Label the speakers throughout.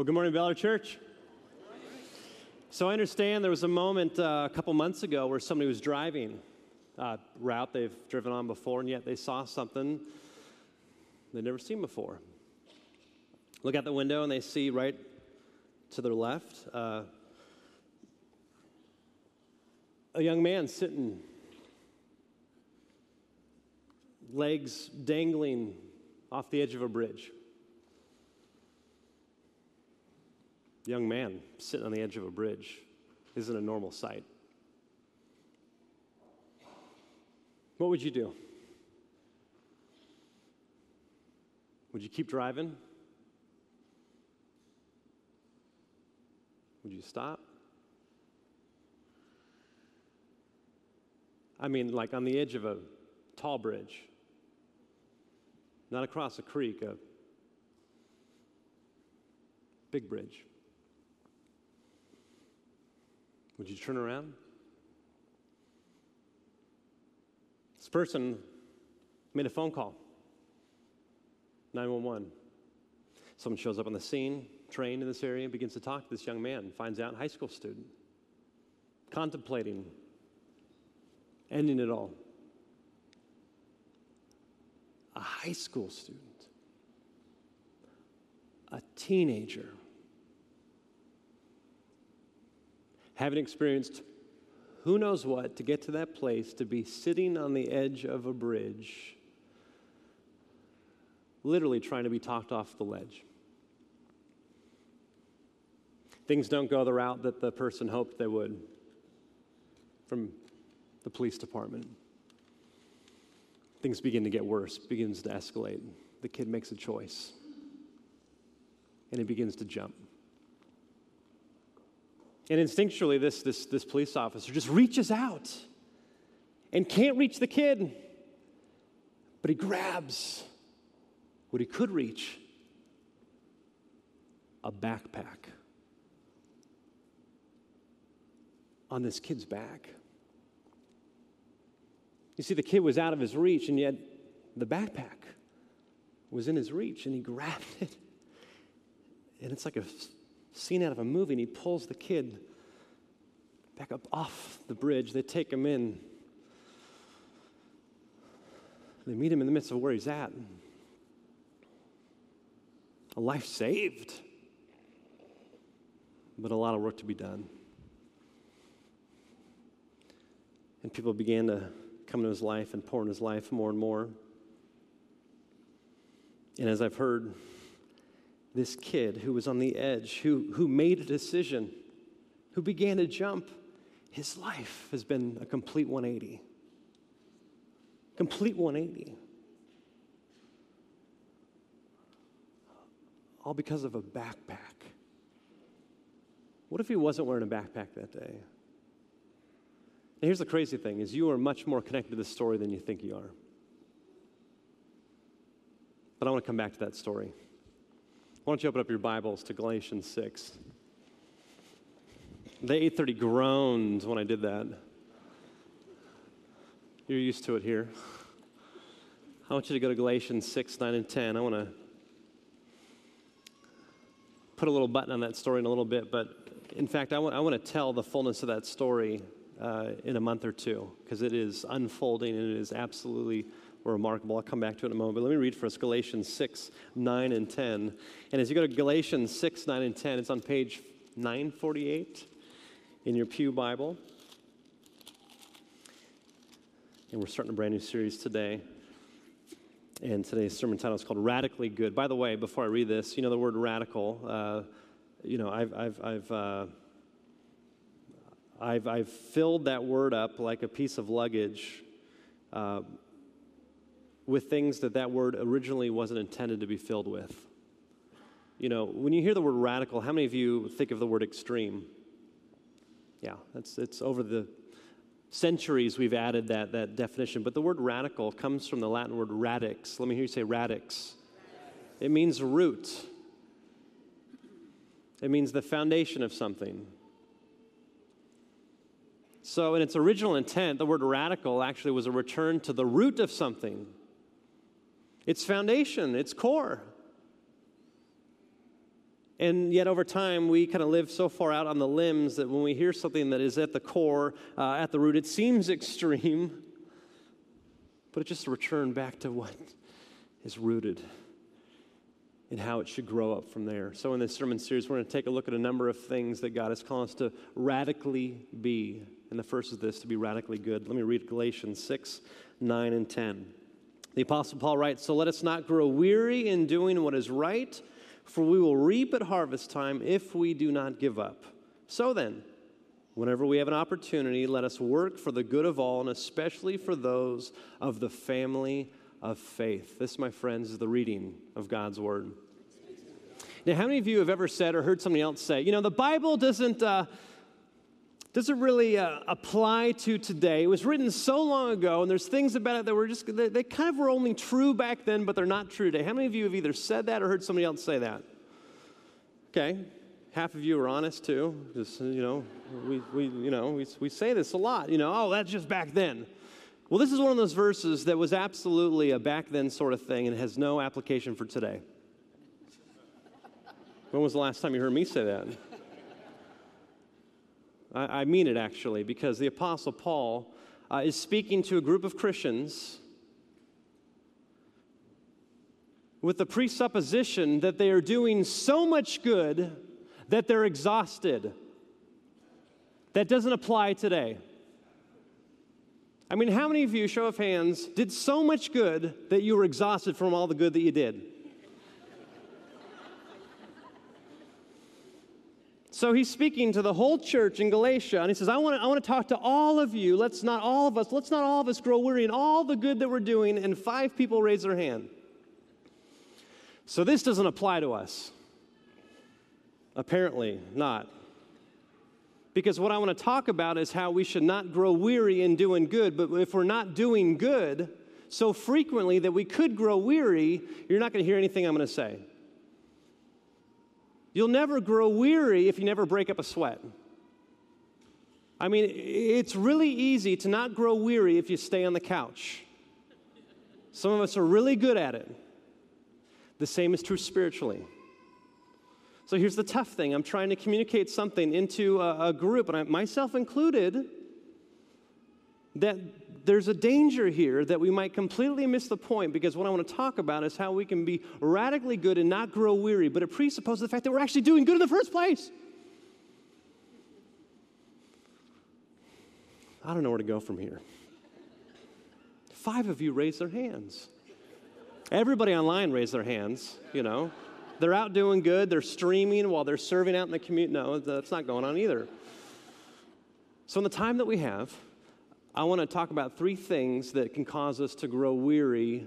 Speaker 1: Well, good morning, Bellevue Church. So I understand there was a moment uh, a couple months ago where somebody was driving a route they've driven on before, and yet they saw something they'd never seen before. Look out the window and they see right to their left uh, a young man sitting, legs dangling off the edge of a bridge. Young man sitting on the edge of a bridge isn't a normal sight. What would you do? Would you keep driving? Would you stop? I mean, like on the edge of a tall bridge, not across a creek, a big bridge. Would you turn around? This person made a phone call 911. Someone shows up on the scene, trained in this area, begins to talk to this young man, finds out high school student, contemplating ending it all. A high school student, a teenager having experienced who knows what to get to that place to be sitting on the edge of a bridge, literally trying to be talked off the ledge. Things don't go the route that the person hoped they would from the police department. Things begin to get worse, begins to escalate. The kid makes a choice, and he begins to jump. And instinctually, this, this, this police officer just reaches out and can't reach the kid, but he grabs what he could reach a backpack on this kid's back. You see, the kid was out of his reach, and yet the backpack was in his reach, and he grabbed it. And it's like a scene out of a movie, and he pulls the kid back up off the bridge. They take him in. They meet him in the midst of where he's at. A life saved, but a lot of work to be done. And people began to come into his life and pour in his life more and more. And as I've heard this kid who was on the edge, who, who made a decision, who began to jump, his life has been a complete 180. Complete 180. All because of a backpack. What if he wasn't wearing a backpack that day? And here's the crazy thing is you are much more connected to this story than you think you are. But I want to come back to that story. Why don't you open up your Bibles to Galatians 6? The 830 groaned when I did that. You're used to it here. I want you to go to Galatians 6, 9, and 10. I want to put a little button on that story in a little bit, but in fact, I want, I want to tell the fullness of that story uh, in a month or two because it is unfolding and it is absolutely remarkable. I'll come back to it in a moment. But let me read for us Galatians 6, 9, and 10. And as you go to Galatians 6, 9, and 10, it's on page 948 in your Pew Bible. And we're starting a brand new series today. And today's sermon title is called Radically Good. By the way, before I read this, you know the word radical. Uh, you know, I've, I've, I've, uh, I've, I've filled that word up like a piece of luggage uh, with things that that word originally wasn't intended to be filled with. You know, when you hear the word radical, how many of you think of the word extreme? Yeah, that's it's over the centuries we've added that, that definition. But the word radical comes from the Latin word radix. Let me hear you say radix. It means root. It means the foundation of something. So, in its original intent, the word radical actually was a return to the root of something its foundation, its core. And yet, over time, we kind of live so far out on the limbs that when we hear something that is at the core, uh, at the root, it seems extreme, but it's just a return back to what is rooted and how it should grow up from there. So, in this sermon series, we're going to take a look at a number of things that God has called us to radically be. And the first is this to be radically good. Let me read Galatians 6, 9, and 10. The Apostle Paul writes So let us not grow weary in doing what is right for we will reap at harvest time if we do not give up. So then, whenever we have an opportunity, let us work for the good of all, and especially for those of the family of faith. This, my friends, is the reading of God's word. Now, how many of you have ever said or heard somebody else say, you know, the Bible doesn't. Uh, doesn't really uh, apply to today. It was written so long ago, and there's things about it that were just, they, they, kind of were only true back then, but they're not true today. How many of you have either said that or heard somebody else say that? Okay, half of you are honest too. Just, you know, we, we, you know, we, we say this a lot, you know, oh, that's just back then. Well, this is one of those verses that was absolutely a back then sort of thing and has no application for today. When was the last time you heard me say that? I, I mean it actually, because the Apostle Paul uh, is speaking to a group of Christians with the presupposition that they are doing so much good that they're exhausted. That doesn't apply today. I mean, how many of you, show of hands, did so much good that you were exhausted from all the good that you did? So he's speaking to the whole church in Galatia, and he says, I want to I want to talk to all of you. Let's not all of us, let's not all of us grow weary in all the good that we're doing. And five people raise their hand. So this doesn't apply to us. Apparently not. Because what I want to talk about is how we should not grow weary in doing good, but if we're not doing good so frequently that we could grow weary, you're not going to hear anything I'm going to say. You'll never grow weary if you never break up a sweat. I mean, it's really easy to not grow weary if you stay on the couch. Some of us are really good at it. The same is true spiritually. So here's the tough thing I'm trying to communicate something into a, a group, and I, myself included, that there's a danger here that we might completely miss the point because what I want to talk about is how we can be radically good and not grow weary, but it presupposes the fact that we're actually doing good in the first place. I don't know where to go from here. Five of you raised their hands. Everybody online raised their hands, you know. They're out doing good, they're streaming while they're serving out in the community. No, that's not going on either. So, in the time that we have, I want to talk about three things that can cause us to grow weary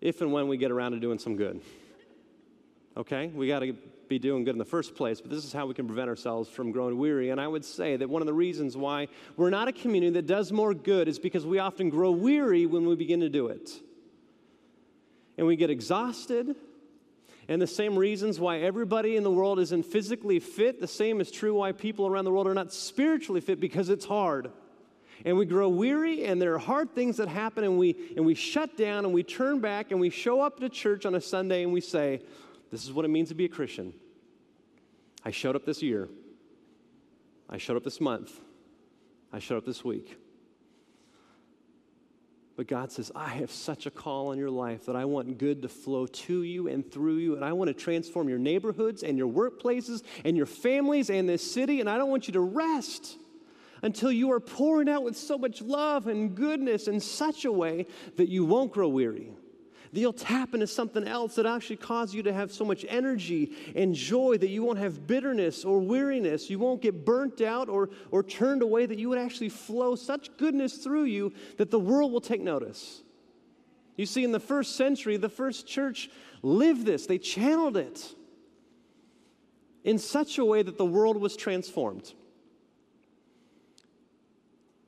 Speaker 1: if and when we get around to doing some good. Okay? We got to be doing good in the first place, but this is how we can prevent ourselves from growing weary. And I would say that one of the reasons why we're not a community that does more good is because we often grow weary when we begin to do it. And we get exhausted. And the same reasons why everybody in the world isn't physically fit, the same is true why people around the world are not spiritually fit because it's hard and we grow weary and there are hard things that happen and we and we shut down and we turn back and we show up to church on a Sunday and we say, This is what it means to be a Christian. I showed up this year. I showed up this month. I showed up this week. But God says, I have such a call on your life that I want good to flow to you and through you. And I want to transform your neighborhoods and your workplaces and your families and this city. And I don't want you to rest until you are pouring out with so much love and goodness in such a way that you won't grow weary. That you'll tap into something else that actually causes you to have so much energy and joy that you won't have bitterness or weariness. You won't get burnt out or, or turned away, that you would actually flow such goodness through you that the world will take notice. You see, in the first century, the first church lived this, they channeled it in such a way that the world was transformed.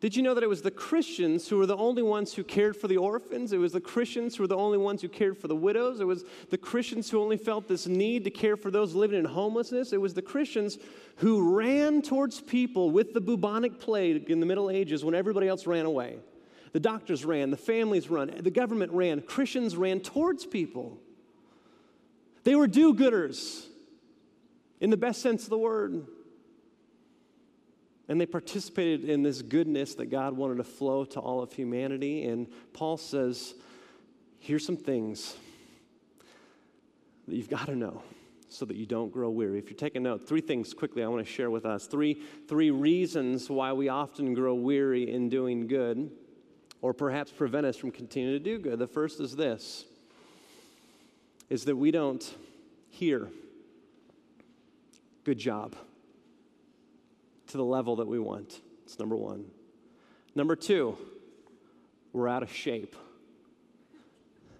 Speaker 1: Did you know that it was the Christians who were the only ones who cared for the orphans? It was the Christians who were the only ones who cared for the widows. It was the Christians who only felt this need to care for those living in homelessness. It was the Christians who ran towards people with the bubonic plague in the Middle Ages when everybody else ran away. The doctors ran, the families ran, the government ran, Christians ran towards people. They were do gooders. in the best sense of the word. And they participated in this goodness that God wanted to flow to all of humanity. And Paul says, here's some things that you've got to know so that you don't grow weary. If you're taking note, three things quickly I want to share with us. Three, three reasons why we often grow weary in doing good, or perhaps prevent us from continuing to do good. The first is this is that we don't hear good job to the level that we want. It's number one. Number two, we're out of shape.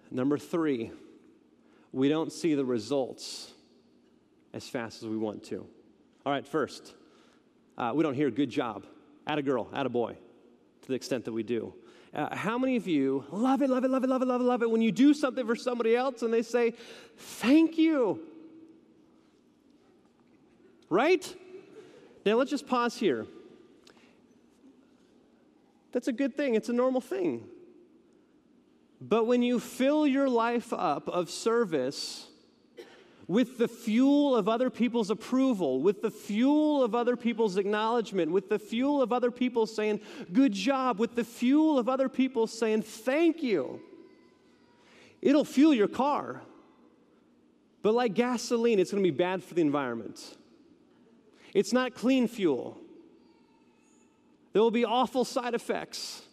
Speaker 1: Number three, we don't see the results as fast as we want to. All right, first, uh, we don't hear good job. At a girl, at a boy, to the extent that we do. Uh, how many of you love it, love it, love it, love it, love it, love it when you do something for somebody else and they say, thank you? Right? Now let's just pause here. That's a good thing, it's a normal thing. But when you fill your life up of service, with the fuel of other people's approval, with the fuel of other people's acknowledgement, with the fuel of other people saying, good job, with the fuel of other people saying, thank you. It'll fuel your car. But like gasoline, it's going to be bad for the environment. It's not clean fuel. There will be awful side effects.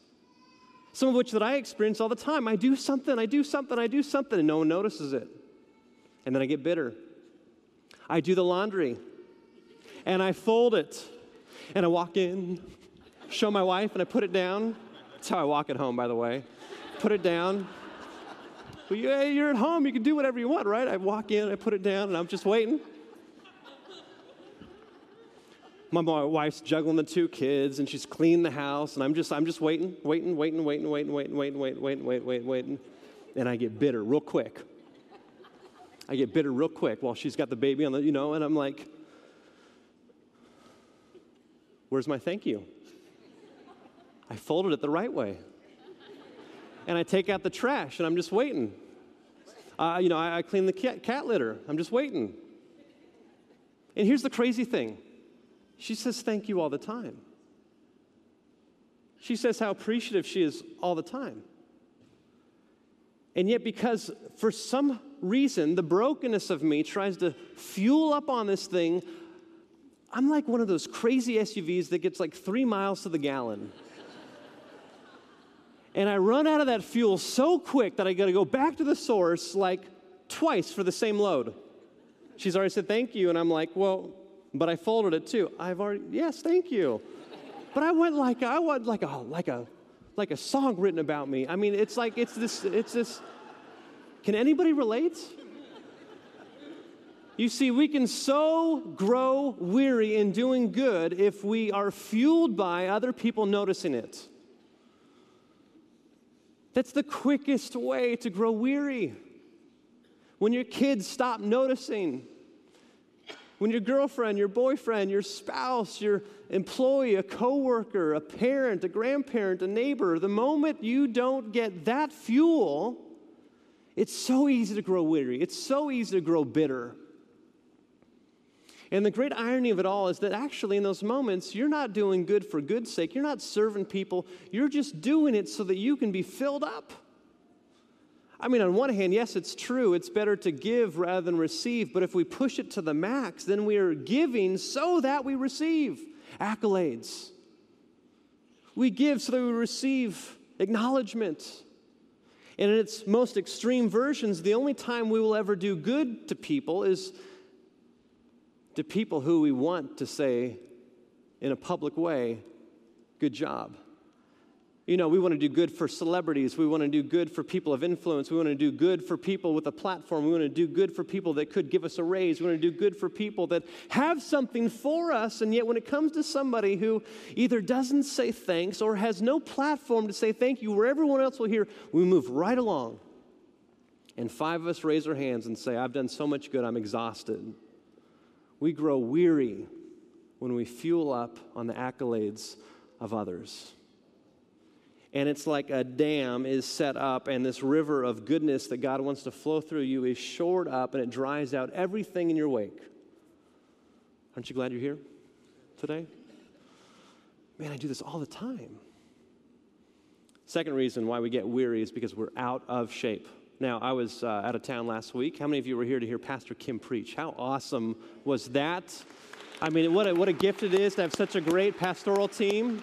Speaker 1: Some of which that I experience all the time. I do something, I do something, I do something, and no one notices it and then I get bitter. I do the laundry and I fold it and I walk in, show my wife, and I put it down. That's how I walk at home, by the way. Put it down. Well, you're at home, you can do whatever you want, right? I walk in, I put it down, and I'm just waiting. My wife's juggling the two kids, and she's cleaning the house, and I'm just, I'm just waiting, waiting, waiting, waiting, waiting, waiting, waiting, waiting, waiting, waiting, waiting, waiting, and I get bitter real quick. I get bitter real quick while she's got the baby on the, you know, and I'm like, where's my thank you? I folded it the right way. And I take out the trash and I'm just waiting. Uh, you know, I, I clean the cat, cat litter. I'm just waiting. And here's the crazy thing she says thank you all the time. She says how appreciative she is all the time. And yet, because for some reason the brokenness of me tries to fuel up on this thing, I'm like one of those crazy SUVs that gets like three miles to the gallon. and I run out of that fuel so quick that I gotta go back to the source like twice for the same load. She's already said thank you, and I'm like, well, but I folded it too. I've already, yes, thank you. But I went like I went like a like a like a song written about me. I mean, it's like it's this it's this can anybody relate? You see, we can so grow weary in doing good if we are fueled by other people noticing it. That's the quickest way to grow weary. When your kids stop noticing, when your girlfriend, your boyfriend, your spouse, your employee, a coworker, a parent, a grandparent, a neighbor, the moment you don't get that fuel, it's so easy to grow weary. It's so easy to grow bitter. And the great irony of it all is that actually, in those moments, you're not doing good for good's sake. You're not serving people. You're just doing it so that you can be filled up. I mean, on one hand, yes, it's true. It's better to give rather than receive. But if we push it to the max, then we are giving so that we receive accolades. We give so that we receive acknowledgement. And in its most extreme versions, the only time we will ever do good to people is to people who we want to say in a public way, good job. You know, we want to do good for celebrities. We want to do good for people of influence. We want to do good for people with a platform. We want to do good for people that could give us a raise. We want to do good for people that have something for us. And yet, when it comes to somebody who either doesn't say thanks or has no platform to say thank you, where everyone else will hear, we move right along. And five of us raise our hands and say, I've done so much good, I'm exhausted. We grow weary when we fuel up on the accolades of others and it's like a dam is set up, and this river of goodness that God wants to flow through you is shored up, and it dries out everything in your wake. Aren't you glad you're here today? Man, I do this all the time. Second reason why we get weary is because we're out of shape. Now, I was uh, out of town last week. How many of you were here to hear Pastor Kim preach? How awesome was that? I mean, what a, what a gift it is to have such a great pastoral team.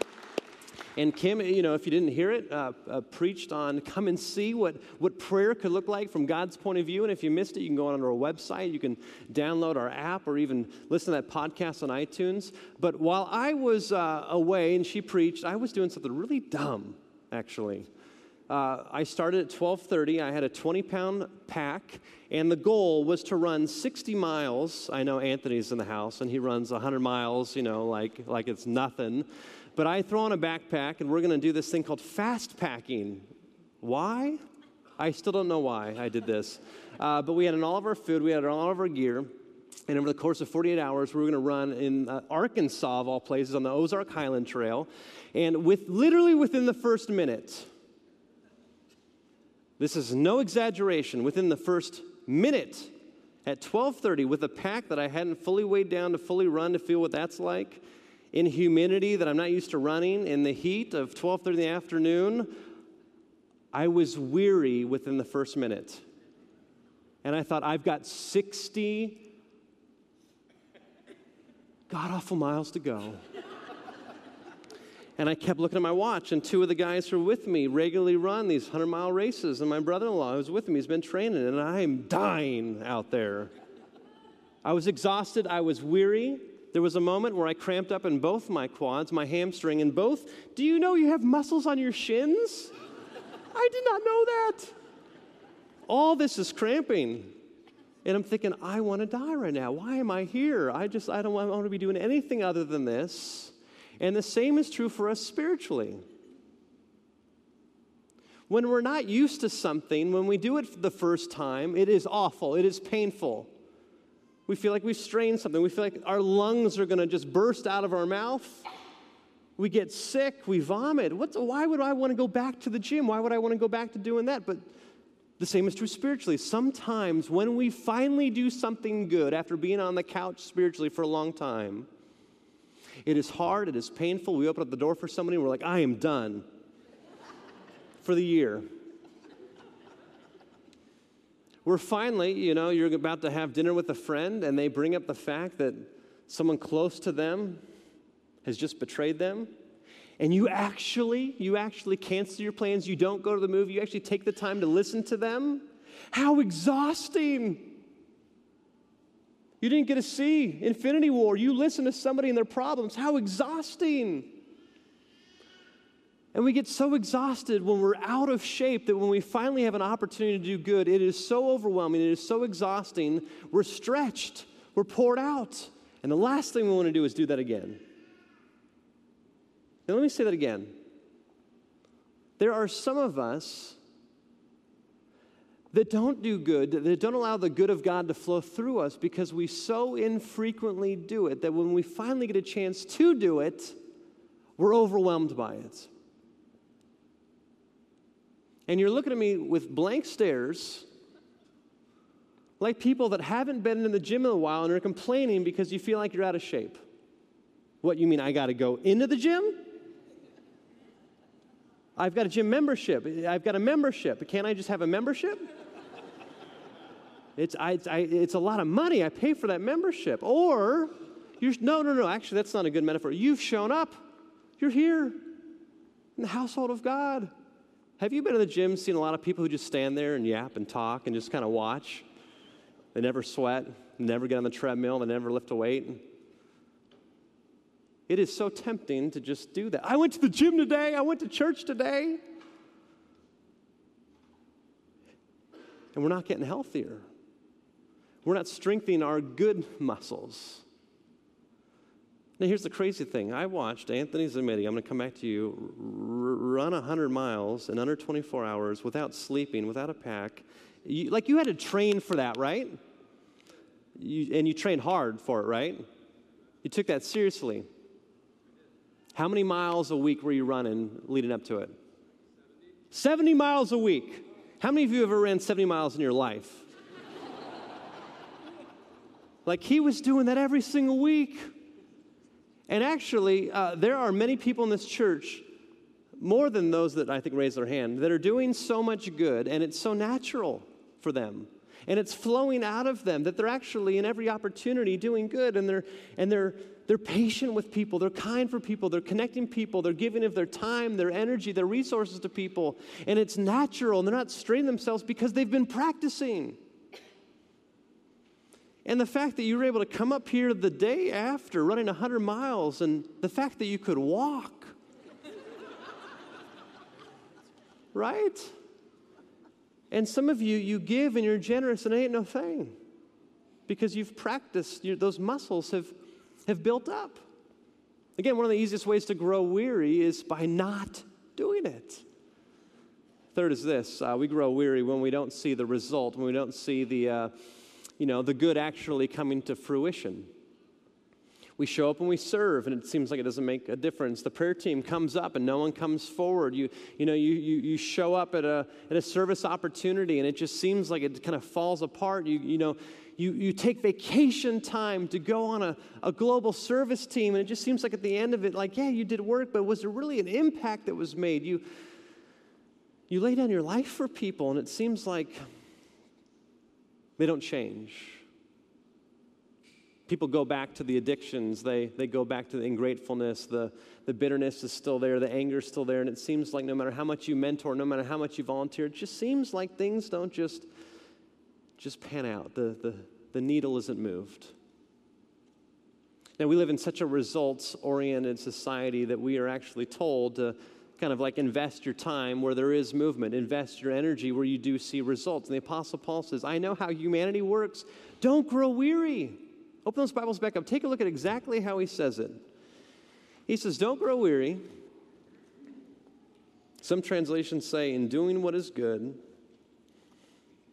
Speaker 1: And Kim, you know, if you didn't hear it, uh, uh, preached on come and see what, what prayer could look like from God's point of view. And if you missed it, you can go on our website, you can download our app, or even listen to that podcast on iTunes. But while I was uh, away and she preached, I was doing something really dumb, actually. Uh, I started at 12:30. I had a 20-pound pack, and the goal was to run 60 miles. I know Anthony's in the house, and he runs 100 miles, you know, like like it's nothing. But I throw on a backpack, and we're going to do this thing called fast packing. Why? I still don't know why I did this. Uh, but we had all of our food, we had all of our gear. And over the course of 48 hours, we were going to run in uh, Arkansas, of all places, on the Ozark Highland Trail. And with literally within the first minute, this is no exaggeration. Within the first minute, at 12:30, with a pack that I hadn't fully weighed down to fully run to feel what that's like, in humidity that I'm not used to running, in the heat of 12:30 in the afternoon, I was weary within the first minute. And I thought, I've got 60 god awful miles to go. And I kept looking at my watch, and two of the guys who were with me regularly run these 100 mile races. And my brother in law who's with me, he's been training, and I am dying out there. I was exhausted, I was weary. There was a moment where I cramped up in both my quads, my hamstring, and both. Do you know you have muscles on your shins? I did not know that. All this is cramping. And I'm thinking, I want to die right now. Why am I here? I just, I don't want to be doing anything other than this. And the same is true for us spiritually. When we're not used to something, when we do it the first time, it is awful, it is painful. We feel like we've strained something. We feel like our lungs are going to just burst out of our mouth. We get sick, we vomit. What's, why would I want to go back to the gym? Why would I want to go back to doing that? But the same is true spiritually. Sometimes when we finally do something good after being on the couch spiritually for a long time, it is hard, it is painful. We open up the door for somebody and we're like, I am done for the year. We're finally, you know, you're about to have dinner with a friend and they bring up the fact that someone close to them has just betrayed them. And you actually, you actually cancel your plans. You don't go to the movie. You actually take the time to listen to them. How exhausting. You didn't get to see Infinity War. You listen to somebody and their problems. How exhausting. And we get so exhausted when we're out of shape that when we finally have an opportunity to do good, it is so overwhelming, it is so exhausting. We're stretched, we're poured out. And the last thing we want to do is do that again. Now, let me say that again. There are some of us that don't do good, that don't allow the good of God to flow through us because we so infrequently do it that when we finally get a chance to do it, we're overwhelmed by it. And you're looking at me with blank stares, like people that haven't been in the gym in a while and are complaining because you feel like you're out of shape. What, you mean I got to go into the gym? I've got a gym membership. I've got a membership. Can't I just have a membership? It's, I, I, it's a lot of money. I pay for that membership. Or, you're, no, no, no, actually, that's not a good metaphor. You've shown up. You're here in the household of God. Have you been to the gym, seen a lot of people who just stand there and yap and talk and just kind of watch? They never sweat, never get on the treadmill, they never lift a weight. It is so tempting to just do that. I went to the gym today, I went to church today. And we're not getting healthier. We're not strengthening our good muscles. Now, here's the crazy thing. I watched Anthony Zamiti, I'm going to come back to you, run 100 miles in under 24 hours without sleeping, without a pack. You, like, you had to train for that, right? You, and you trained hard for it, right? You took that seriously. How many miles a week were you running leading up to it? 70 miles a week. How many of you ever ran 70 miles in your life? Like he was doing that every single week. And actually, uh, there are many people in this church, more than those that I think raise their hand, that are doing so much good, and it's so natural for them. And it's flowing out of them that they're actually in every opportunity doing good, and they're, and they're, they're patient with people, they're kind for people, they're connecting people, they're giving of their time, their energy, their resources to people. And it's natural, and they're not straining themselves because they've been practicing. And the fact that you were able to come up here the day after running 100 miles, and the fact that you could walk. right? And some of you, you give and you're generous, and it ain't no thing because you've practiced, those muscles have, have built up. Again, one of the easiest ways to grow weary is by not doing it. Third is this uh, we grow weary when we don't see the result, when we don't see the. Uh, you know, the good actually coming to fruition. We show up and we serve, and it seems like it doesn't make a difference. The prayer team comes up and no one comes forward. You, you know, you, you, you show up at a, at a service opportunity and it just seems like it kind of falls apart. You, you know, you, you take vacation time to go on a, a global service team, and it just seems like at the end of it, like, yeah, you did work, but was there really an impact that was made? You, you lay down your life for people, and it seems like they don't change. People go back to the addictions, they, they go back to the ingratefulness, the, the bitterness is still there, the anger is still there, and it seems like no matter how much you mentor, no matter how much you volunteer, it just seems like things don't just, just pan out. The, the, the needle isn't moved. Now, we live in such a results oriented society that we are actually told to kind of like invest your time where there is movement, invest your energy where you do see results. And the Apostle Paul says, I know how humanity works. Don't grow weary. Open those Bibles back up. Take a look at exactly how he says it. He says, Don't grow weary. Some translations say, In doing what is good.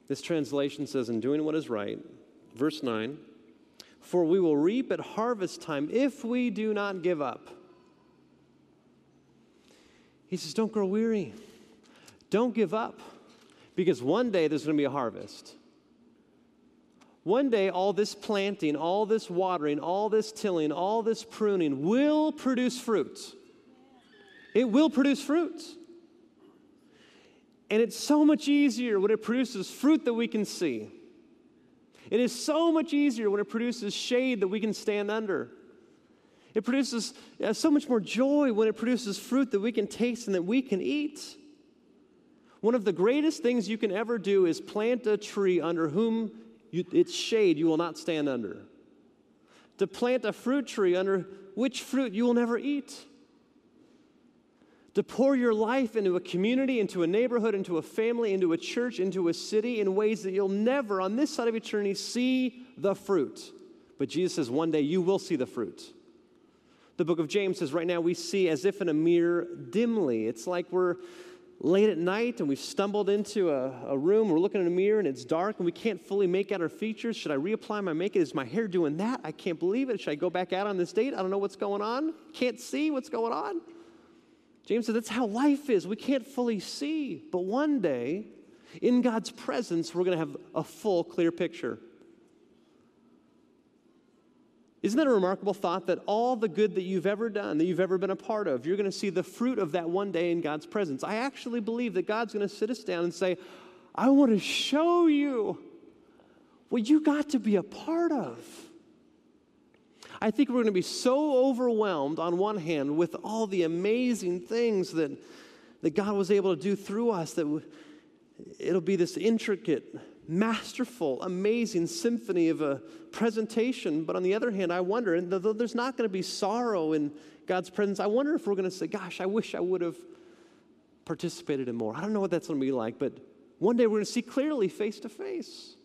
Speaker 1: This translation says, In doing what is right. Verse 9, For we will reap at harvest time if we do not give up. He says, Don't grow weary. Don't give up. Because one day there's going to be a harvest. One day, all this planting, all this watering, all this tilling, all this pruning will produce fruit. It will produce fruit. And it's so much easier when it produces fruit that we can see. It is so much easier when it produces shade that we can stand under. It produces so much more joy when it produces fruit that we can taste and that we can eat. One of the greatest things you can ever do is plant a tree under whom you, its shade you will not stand under. To plant a fruit tree under which fruit you will never eat. To pour your life into a community, into a neighborhood, into a family, into a church, into a city in ways that you'll never, on this side of eternity, see the fruit. But Jesus says one day you will see the fruit. The book of James says, right now we see as if in a mirror dimly. It's like we're late at night and we've stumbled into a, a, room, we're looking in a mirror and it's dark and we can't fully make out our features. Should I reapply my makeup? Is my hair doing that? I can't believe it. Should I go back out on this date? I don't know what's going on. Can't see what's going on. James said, that's how life is. We can't fully see. But one day, in God's presence, we're going to have a full, clear picture. Isn't that a remarkable thought that all the good that you've ever done, that you've ever been a part of, you're going to see the fruit of that one day in God's presence? I actually believe that God's going to sit us down and say, I want to show you what you got to be a part of. I think we're going to be so overwhelmed on one hand with all the amazing things that, that God was able to do through us that it'll be this intricate masterful, amazing symphony of a presentation. But on the other hand, I wonder, and though there's not going to be sorrow in God's presence, I wonder if we're going to say, Gosh, I wish I would have participated in more. I don't know what that's going to be like, but one day we're going to see clearly face to face.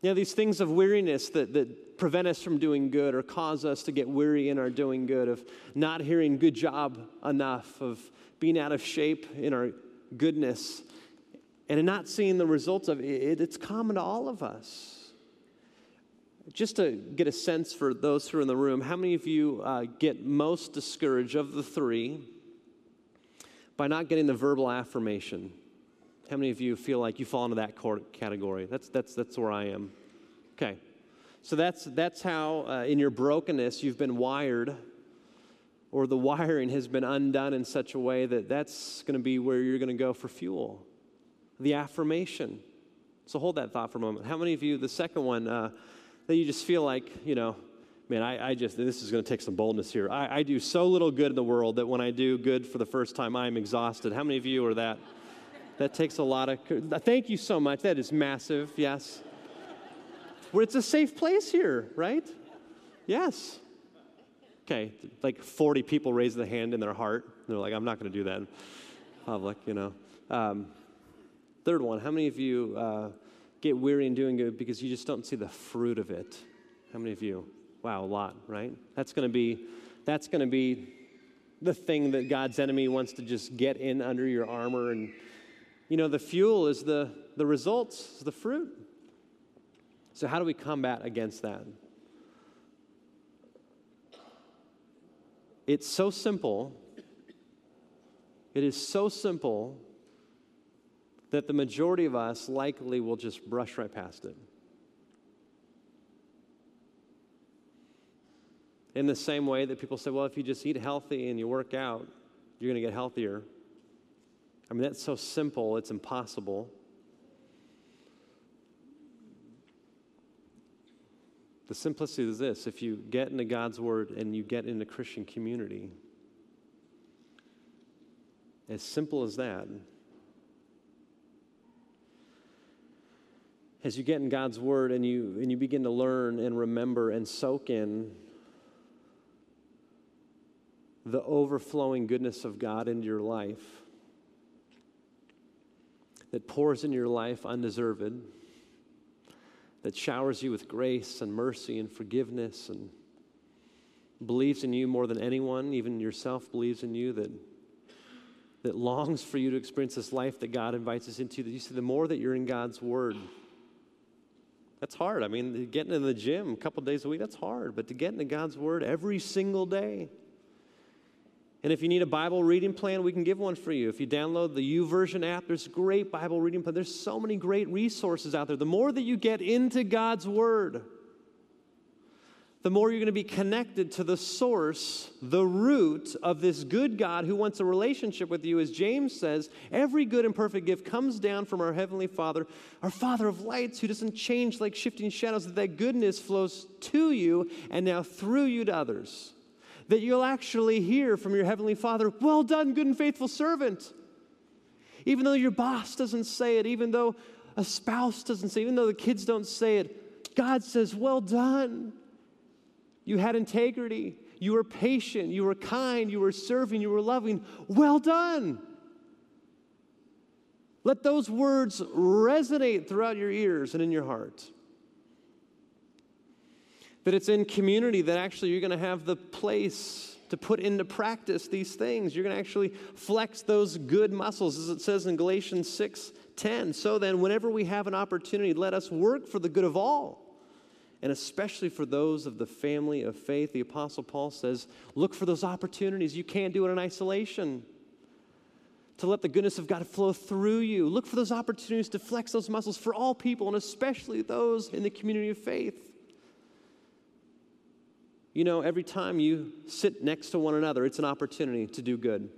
Speaker 1: You know, these things of weariness that, that prevent us from doing good or cause us to get weary in our doing good, of not hearing good job enough, of being out of shape in our goodness and in not seeing the results of it, it's common to all of us. Just to get a sense for those who are in the room, how many of you uh, get most discouraged of the three by not getting the verbal affirmation? How many of you feel like you fall into that category? That's, that's, that's where I am. Okay. So that's, that's how, uh, in your brokenness, you've been wired, or the wiring has been undone in such a way that that's going to be where you're going to go for fuel. The affirmation. So hold that thought for a moment. How many of you, the second one, uh, that you just feel like, you know, man, I, I just, this is going to take some boldness here. I, I do so little good in the world that when I do good for the first time, I'm exhausted. How many of you are that? That takes a lot of, thank you so much. That is massive, yes where it's a safe place here, right? Yes. Okay, like 40 people raise the hand in their heart. They're like, I'm not going to do that in public, you know. Um, third one, how many of you uh, get weary in doing good because you just don't see the fruit of it? How many of you? Wow, a lot, right? That's going to be, that's going to be the thing that God's enemy wants to just get in under your armor. And, you know, the fuel is the, the results, the fruit. So, how do we combat against that? It's so simple. It is so simple that the majority of us likely will just brush right past it. In the same way that people say, well, if you just eat healthy and you work out, you're going to get healthier. I mean, that's so simple, it's impossible. The simplicity is this if you get into God's Word and you get into Christian community, as simple as that, as you get in God's Word and you, and you begin to learn and remember and soak in the overflowing goodness of God into your life that pours into your life undeserved that showers you with grace and mercy and forgiveness and believes in you more than anyone, even yourself believes in you, that, that longs for you to experience this life that God invites us into. That you see, the more that you're in God's Word, that's hard. I mean, getting in the gym a couple days a week, that's hard. But to get into God's Word every single day, and if you need a Bible reading plan, we can give one for you. If you download the YouVersion app, there's great Bible reading plan. There's so many great resources out there. The more that you get into God's Word, the more you're going to be connected to the source, the root of this good God who wants a relationship with you. As James says, every good and perfect gift comes down from our Heavenly Father, our Father of lights, who doesn't change like shifting shadows, that that goodness flows to you and now through you to others that you'll actually hear from your Heavenly Father, Well done, good and faithful servant. Even though your boss doesn't say it, even though a spouse doesn't say it, even though the kids don't say it, God says, Well done. You had integrity. You were patient. You were kind. You were serving. You were loving. Well done. Let those words resonate throughout your ears and in your heart that it's in community that actually you're going to have the place to put into practice these things. You're going to actually flex those good muscles, as it says in Galatians 6 10. So then, whenever we have an opportunity, let us work for the good of all, and especially for those of the family of faith. The Apostle Paul says, Look for those opportunities. You can't do it in isolation. To let the goodness of God flow through you. Look for those opportunities to flex those muscles for all people, and especially those in the community of faith. You know, every time you sit next to one another, it's an opportunity to do good.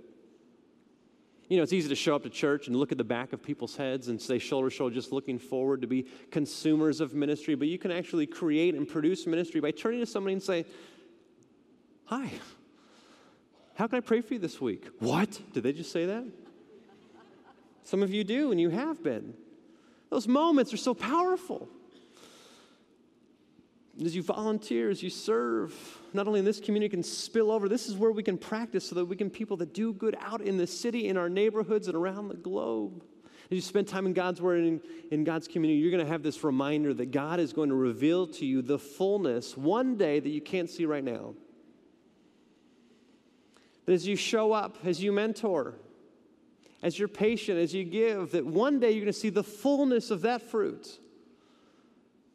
Speaker 1: You know, it's easy to show up to church and look at the back of people's heads and say shoulder to shoulder, just looking forward to be consumers of ministry. But you can actually create and produce ministry by turning to somebody and say, Hi, how can I pray for you this week? What? Did they just say that? Some of you do, and you have been. Those moments are so powerful as you volunteer, as you serve, not only in this community can spill over, this is where we can practice so that we can people that do good out in the city, in our neighborhoods, and around the globe. As you spend time in God's Word and in, in God's community, you're going to have this reminder that God is going to reveal to you the fullness one day that you can't see right now. That as you show up, as you mentor, as you're patient, as you give, that one day you're going to see the fullness of that fruit.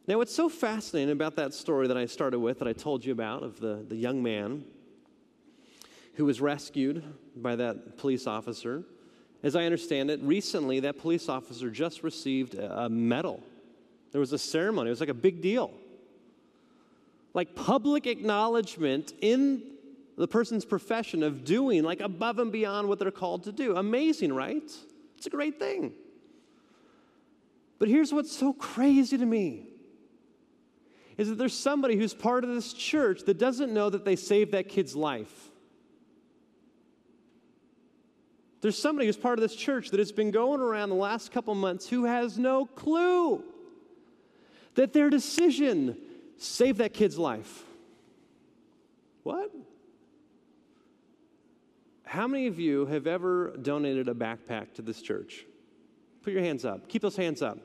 Speaker 1: Now, what's so fascinating about that story that I started with, that I told you about, of the, the young man who was rescued by that police officer, as I understand it, recently that police officer just received a medal There was a ceremony, it was like a big deal. Like public acknowledgement in the person's profession of doing like above and beyond what they're called to do. Amazing, right? It's a great thing. But here's what's so crazy to me is that there's somebody who's part of this church that doesn't know that they saved that kid's life. There's somebody who's part of this church that has been going around the last couple months who has no clue that their decision saved that kid's life. What? How many of you have ever donated a backpack to this church? Put your hands up. Keep those hands up.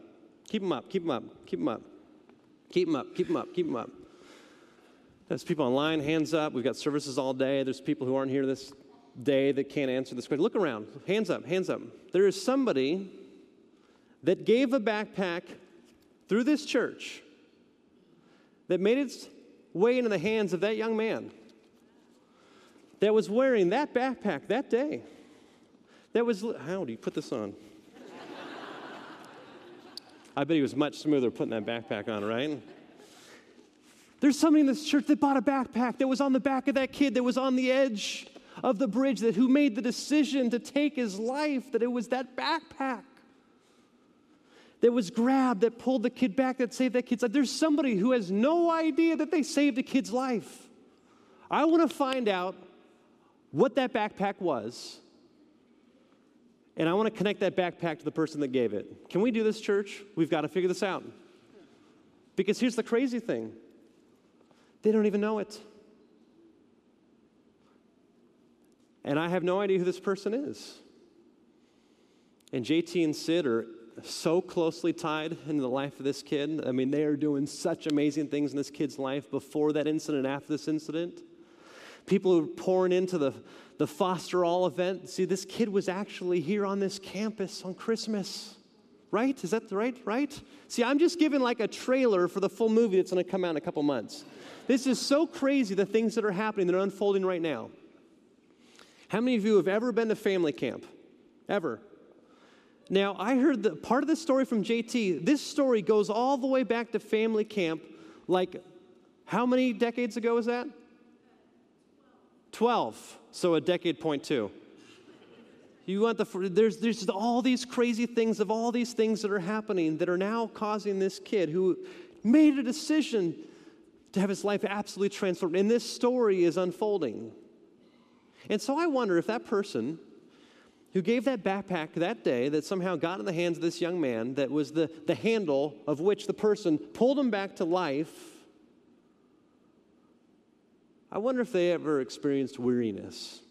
Speaker 1: Keep them up. Keep them up. Keep them up. Keep them up. Keep them up. Keep them up. There's people online, hands up. We've got services all day. There's people who aren't here this day that can't answer this question. Look around. Hands up, hands up. There is somebody that gave a backpack through this church that made its way into the hands of that young man that was wearing that backpack that day. That was, how do you put this on? I bet he was much smoother putting that backpack on, right? There's somebody in this church that bought a backpack that was on the back of that kid that was on the edge of the bridge that who made the decision to take his life, that it was that backpack that was grabbed, that pulled the kid back, that saved that kid's life. There's somebody who has no idea that they saved a kid's life. I want to find out what that backpack was, and I want to connect that backpack to the person that gave it. Can we do this, church? We've got to figure this out. Because here's the crazy thing they don't even know it. And I have no idea who this person is. And JT and Sid are so closely tied into the life of this kid. I mean, they are doing such amazing things in this kid's life before that incident, after this incident. People who are pouring into the, the Foster All event. See, this kid was actually here on this campus on Christmas. Right? Is that the right? Right? See, I'm just giving like a trailer for the full movie that's going to come out in a couple months. This is so crazy, the things that are happening, that are unfolding right now. How many of you have ever been to family camp? Ever? Now, I heard the part of the story from JT. This story goes all the way back to family camp, like how many decades ago was that? 12. So a decade point two. You want the there's there's all these crazy things of all these things that are happening that are now causing this kid who made a decision to have his life absolutely transformed. And this story is unfolding. And so I wonder if that person who gave that backpack that day that somehow got in the hands of this young man, that was the, the handle of which the person pulled him back to life, I wonder if they ever experienced weariness.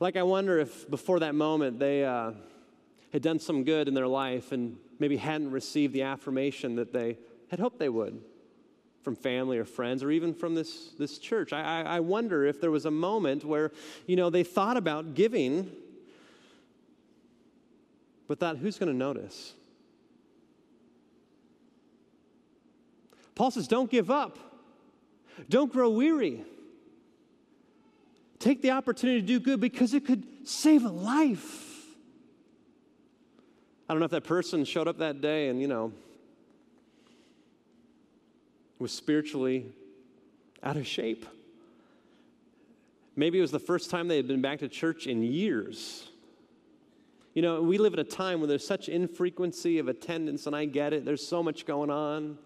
Speaker 1: Like, I wonder if before that moment they uh, had done some good in their life and maybe hadn't received the affirmation that they had hoped they would from family or friends or even from this, this church. I, I, wonder if there was a moment where, you know, they thought about giving, but thought, who's going to notice? Paul says, don't give up. Don't grow weary. Take the opportunity to do good because it could save a life. I don't know if that person showed up that day and, you know, was spiritually out of shape. Maybe it was the first time they had been back to church in years. You know, we live in a time where there's such infrequency of attendance, and I get it. There's so much going on.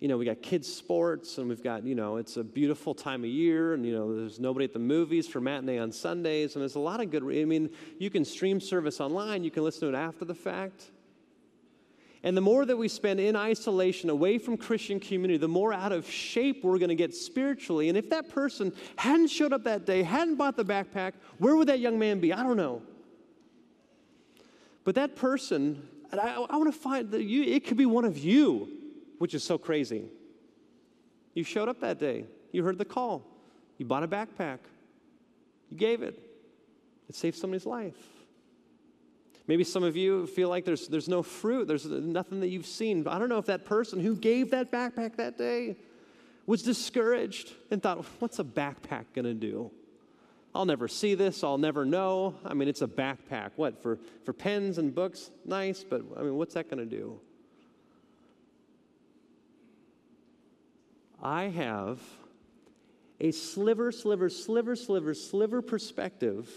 Speaker 1: You know, we got kids' sports, and we've got, you know, it's a beautiful time of year, and, you know, there's nobody at the movies for matinee on Sundays, and there's a lot of good. I mean, you can stream service online, you can listen to it after the fact. And the more that we spend in isolation, away from Christian community, the more out of shape we're going to get spiritually. And if that person hadn't showed up that day, hadn't bought the backpack, where would that young man be? I don't know. But that person, and I, I want to find that you, it could be one of you, which is so crazy. You showed up that day, you heard the call, you bought a backpack, you gave it, it saved somebody's life. Maybe some of you feel like there's, there's no fruit, there's nothing that you've seen. I don't know if that person who gave that backpack that day was discouraged and thought, what's a backpack to do? I'll never see this, I'll never know. I mean, it's a backpack. What, for, for pens and books? Nice, but I mean, what's that to do? I have a sliver, sliver, sliver, sliver, sliver perspective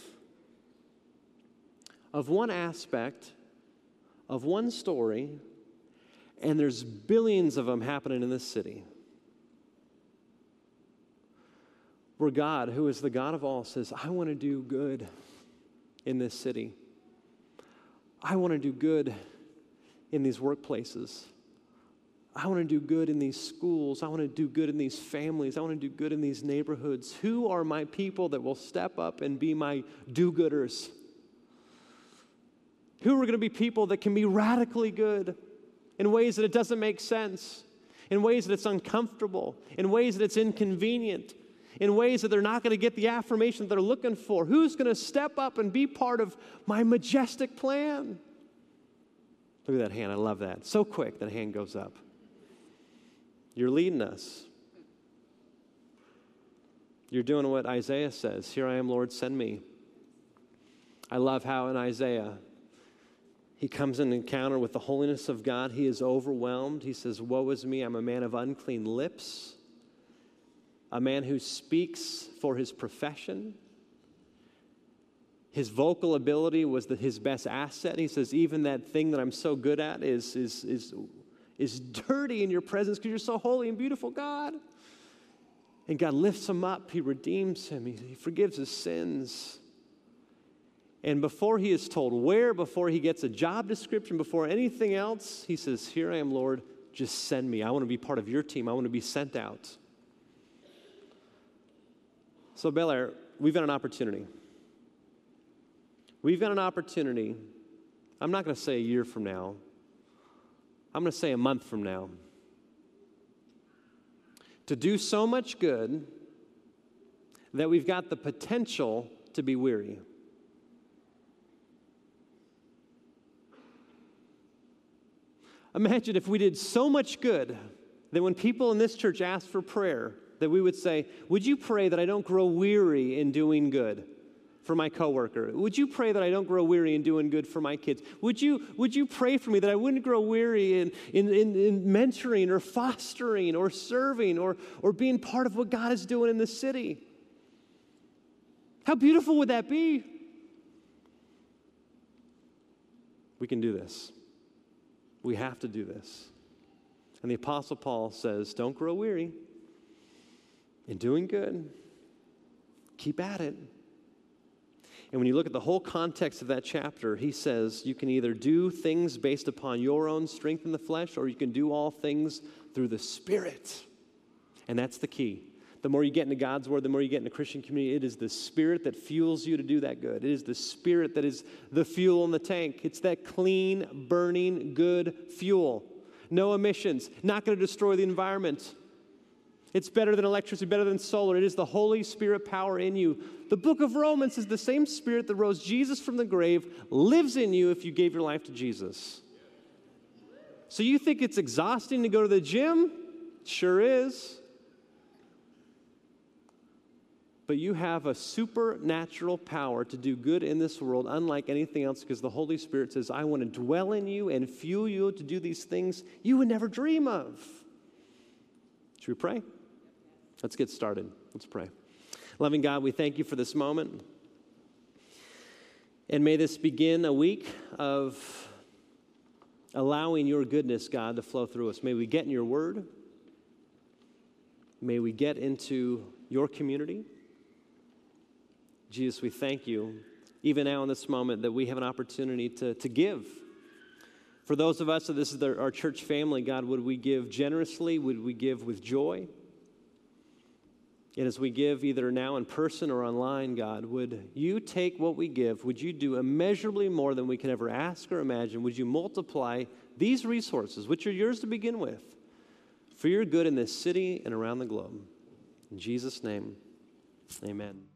Speaker 1: of one aspect of one story, and there's billions of them happening in this city. Where God, who is the God of all, says, I want to do good in this city. I want to do good in these workplaces. I want to do good in these schools. I want to do good in these families. I want to do good in these neighborhoods. Who are my people that will step up and be my do gooders? Who are going to be people that can be radically good in ways that it doesn't make sense, in ways that it's uncomfortable, in ways that it's inconvenient, in ways that they're not going to get the affirmation that they're looking for? Who's going to step up and be part of my majestic plan? Look at that hand. I love that. So quick that hand goes up. You're leading us. You're doing what Isaiah says Here I am, Lord, send me. I love how in Isaiah, he comes in encounter with the holiness of God. He is overwhelmed. He says, Woe is me, I'm a man of unclean lips, a man who speaks for his profession. His vocal ability was the, his best asset. He says, Even that thing that I'm so good at is, is, is is dirty in your presence because you're so holy and beautiful, God. And God lifts him up, He redeems him, He, he forgives his sins. And before he is told where, before he gets a job description, before anything else, he says, Here I am, Lord, just send me. I want to be part of your team, I want to be sent out. So, Bel Air, we've got an opportunity. We've got an opportunity. I'm not going to say a year from now, I'm going to say a month from now, to do so much good that we've got the potential to be weary. Imagine if we did so much good that when people in this church ask for prayer, that we would say, Would you pray that I don't grow weary in doing good? For my coworker? Would you pray that I don't grow weary in doing good for my kids? Would you, would you pray for me that I wouldn't grow weary in, in, in, in mentoring or fostering or serving or, or being part of what God is doing in the city? How beautiful would that be? We can do this. We have to do this. And the Apostle Paul says, Don't grow weary in doing good. Keep at it. And when you look at the whole context of that chapter, he says you can either do things based upon your own strength in the flesh, or you can do all things through the Spirit. And that's the key. The more you get into God's Word, the more you get into Christian community, it is the Spirit that fuels you to do that good. It is the Spirit that is the fuel in the tank. It's that clean, burning, good fuel. No emissions, not going to destroy the environment. It's better than electricity, better than solar. It is the Holy Spirit power in you. The book of Romans is the same Spirit that rose Jesus from the grave, lives in you if you gave your life to Jesus. So you think it's exhausting to go to the gym? Sure is. But you have a supernatural power to do good in this world, unlike anything else, because the Holy Spirit says, I want to dwell in you and fuel you to do these things you would never dream of. Should we pray? Let's get started. Let's pray. Loving God, we thank you for this moment. And may this begin a week of allowing your goodness, God, to flow through us. May we get in your word. May we get into your community. Jesus, we thank you, even now in this moment, that we have an opportunity to, to give. For those of us that this is our church family, God, would we give generously? Would we give with joy? And as we give either now in person or online, God, would you take what we give? Would you do immeasurably more than we can ever ask or imagine? Would you multiply these resources, which are yours to begin with, for your good in this city and around the globe? In Jesus' name, amen.